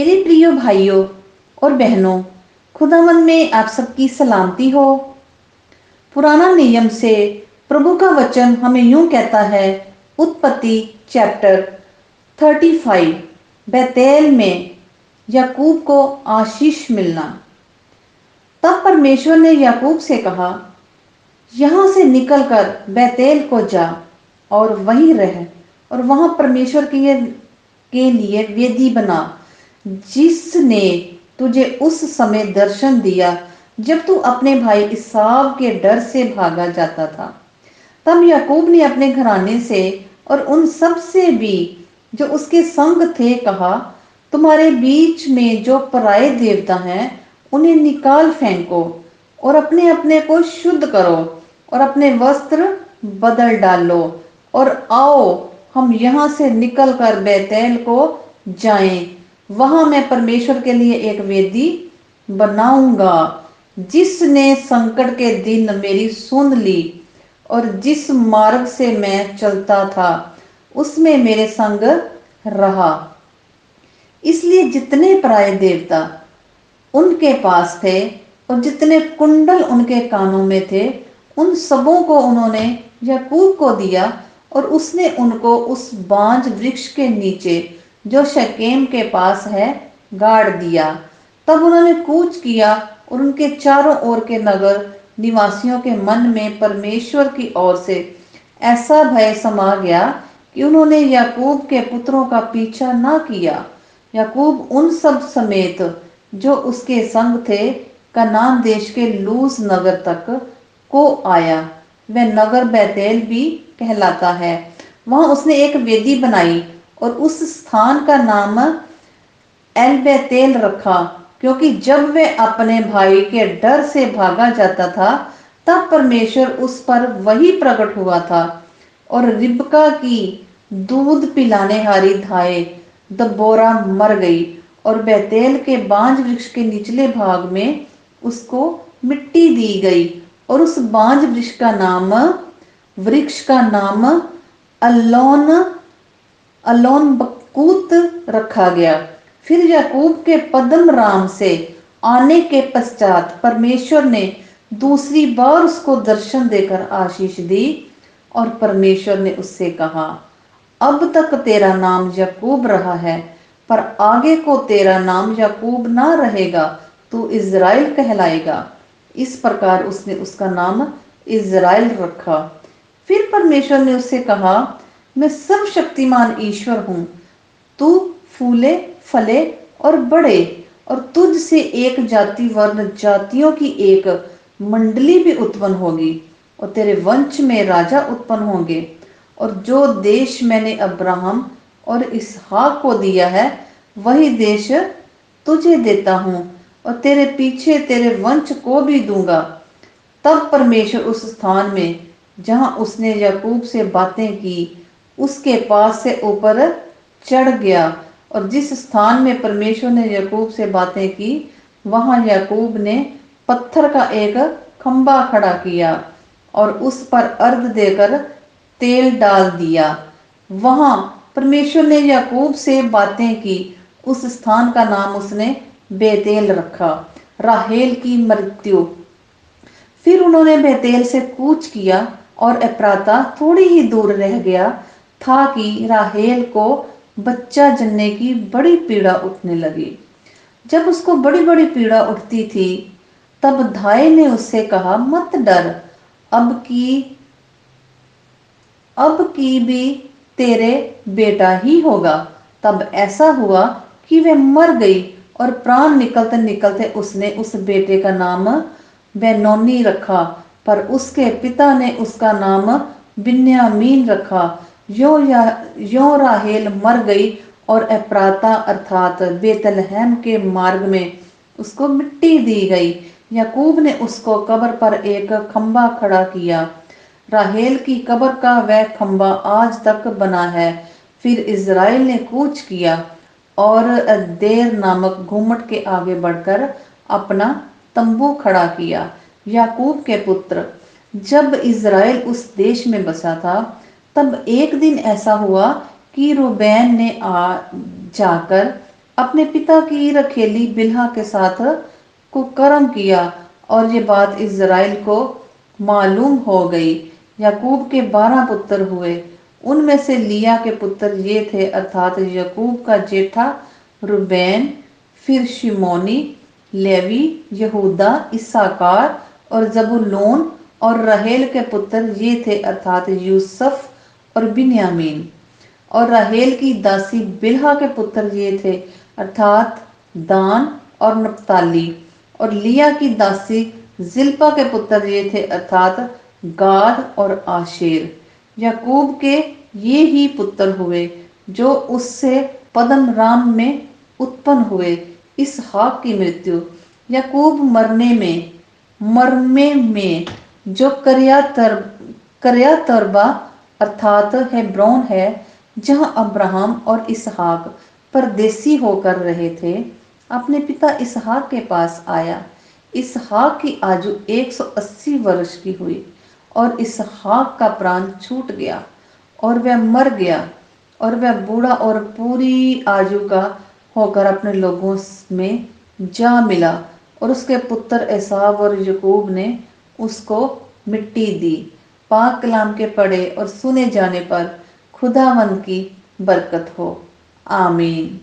मेरे प्रिय भाइयों और बहनों खुदावन में आप सबकी सलामती हो। पुराना नियम से प्रभु का वचन हमें यूँ कहता है, उत्पत्ति चैप्टर 35 बैतेल में याकूब को आशीष मिलना। तब परमेश्वर ने याकूब से कहा, यहाँ से निकलकर बैतेल को जा और वहीं रह और वहाँ परमेश्वर के के लिए वेदी बना। जिसने तुझे उस समय दर्शन दिया जब तू अपने भाई इसाव के डर से भागा जाता था। तब याकूब ने अपने घराने से और उन सबसे भी जो उसके संग थे कहा, तुम्हारे बीच में जो पराए देवता हैं, उन्हें निकाल फेंको और अपने अपने को शुद्ध करो और अपने वस्त्र बदल डालो और आओ, हम यहाँ से निकलकर बैतैल को जाएँ। वहाँ मैं परमेश्वर के लिए एक वेदी बनाऊँगा, जिसने संकट के दिन मेरी सुन ली और जिस मार्ग से मैं चलता था, उसमें मेरे संग रहा। इसलिए जितने पराये देवता उनके पास थे और जितने कुंडल उनके कानों में थे, उन सबों को उन्होंने याकूब को दिया और उसने उनको उस बांझ वृक्ष के नीचे जो शकेम के पास है, गाड़ दिया। तब उन्होंने कूच किया और उनके चारों ओर के नगर निवासियों के मन में परमेश्वर की ओर से ऐसा भय समा गया कि उन्होंने याकूब के पुत्रों का पीछा ना किया। याकूब उन सब समेत जो उसके संग थे, कनान देश के लूज नगर तक को आया। वह नगर बैतेल भी कहलाता है। वहाँ उसने एक वेदी बनाई और उस स्थान का नाम एल बैतेल रखा, क्योंकि जब वे अपने भाई के डर से भागा जाता था, तब परमेश्वर उस पर वही प्रकट हुआ था और रिबका की दूध पिलाने हारी धाए दबोरा मर गई और बैतेल के बांझ वृक्ष के निचले भाग में उसको मिट्टी दी गई और उस बांझ वृक्ष का नाम, वृक्ष का नाम अलोन अलोन बकूत रखा गया। फिर याकूब के पदम राम से आने के पश्चात परमेश्वर ने दूसरी बार उसको दर्शन देकर आशीष दी और परमेश्वर ने उससे कहा, अब तक तेरा नाम याकूब रहा है, पर आगे को तेरा नाम याकूब ना रहेगा, तू इज़राइल कहलाएगा। इस प्रकार उसने उसका नाम इज़राइल रखा। फिर परमेश्वर ने उससे कहा मैं सब शक्तिमान ईश्वर हूँ। तू फूले, फले और बड़े, और तुझ से एक जाति वर्ण जातियों की एक मंडली भी उत्पन्न होगी, और तेरे वंश में राजा उत्पन्न होंगे। और जो देश मैंने अब्राहम और इसहाक को दिया है, वही देश तुझे देता हूँ, और तेरे पीछे तेरे वंश को भी दूँगा। तब परमेश्वर उस स्थान में, जहाँ उसने याकूब से बातें की उसके पास से ऊपर चढ़ गया और जिस स्थान में परमेश्वर ने याकूब से बातें की, वहाँ याकूब ने पत्थर का एक खंबा खड़ा किया और उस पर अर्ध देकर तेल डाल दिया। वहाँ परमेश्वर ने याकूब से बातें की। उस स्थान का नाम उसने बेतेल रखा, राहेल की मृत्यु। फिर उन्होंने बेतेल से कूच किया और अप्राता थोड़ी ही दूर रह गया था कि राहेल को बच्चा जनने की बड़ी पीड़ा उठने लगी। जब उसको बड़ी बड़ी पीड़ा उठती थी, तब धाय ने उससे कहा, मत डर, अब की अब की भी तेरे बेटा ही होगा। तब ऐसा हुआ कि वह मर गई और प्राण निकलते निकलते उसने उस बेटे का नाम बेनोनी रखा, पर उसके पिता ने उसका नाम बिन्यामीन रखा। यो या, यो राहेल मर गई और अप्राता अर्थात बेतलहम के मार्ग में उसको मिट्टी दी गई। याकूब ने उसको कब्र पर एक खंबा खड़ा किया। राहेल की कब्र का वह खंबा आज तक बना है। फिर इज़राइल ने कूच किया और देर नामक घूमट के आगे बढ़कर अपना तंबू खड़ा किया। याकूब के पुत्र, जब इज़राइल उस देश में बसा था तब एक दिन ऐसा हुआ कि रुबैन ने आ जाकर अपने पिता की रखेली बिल्हा के साथ कुकर्म किया और ये बात इज़राइल को मालूम हो गई। याकूब के बारह पुत्र हुए। उनमें से लिया के पुत्र ये थे, अर्थात यकूब का जेठा रुबैन, फिर शिमोनी, लेवी, यहूदा इसाकार और जबुलोन और रहेल के पुत्र ये थे, अर्थात यूसुफ और बिन्यामीन। और रहेल की दासी बिल्हा के पुत्र ये थे, अर्थात दान और नप्ताली। और लिया की दासी जिल्पा के पुत्र ये थे, अर्थात गाद और आशेर। याकूब के ये ही पुत्र हुए, जो उससे पदम राम में उत्पन्न हुए इस हाक की मृत्यु। याकूब मरने में मरमे में जो करिया तर करिया तरबा अर्थात हेब्रोन है, जहाँ अब्राहम और इसहाक परदेसी होकर रहे थे, अपने पिता इसहाक के पास आया। इसहाक की आयु 180 वर्ष की हुई और इसहाक का प्राण छूट गया और वह मर गया और वह बूढ़ा और पूरी आयु का होकर अपने लोगों में जा मिला और उसके पुत्र एसाब और यकूब ने उसको मिट्टी दी। पाक कलाम के पढ़े और सुने जाने पर खुदावंद की बरकत हो। आमीन।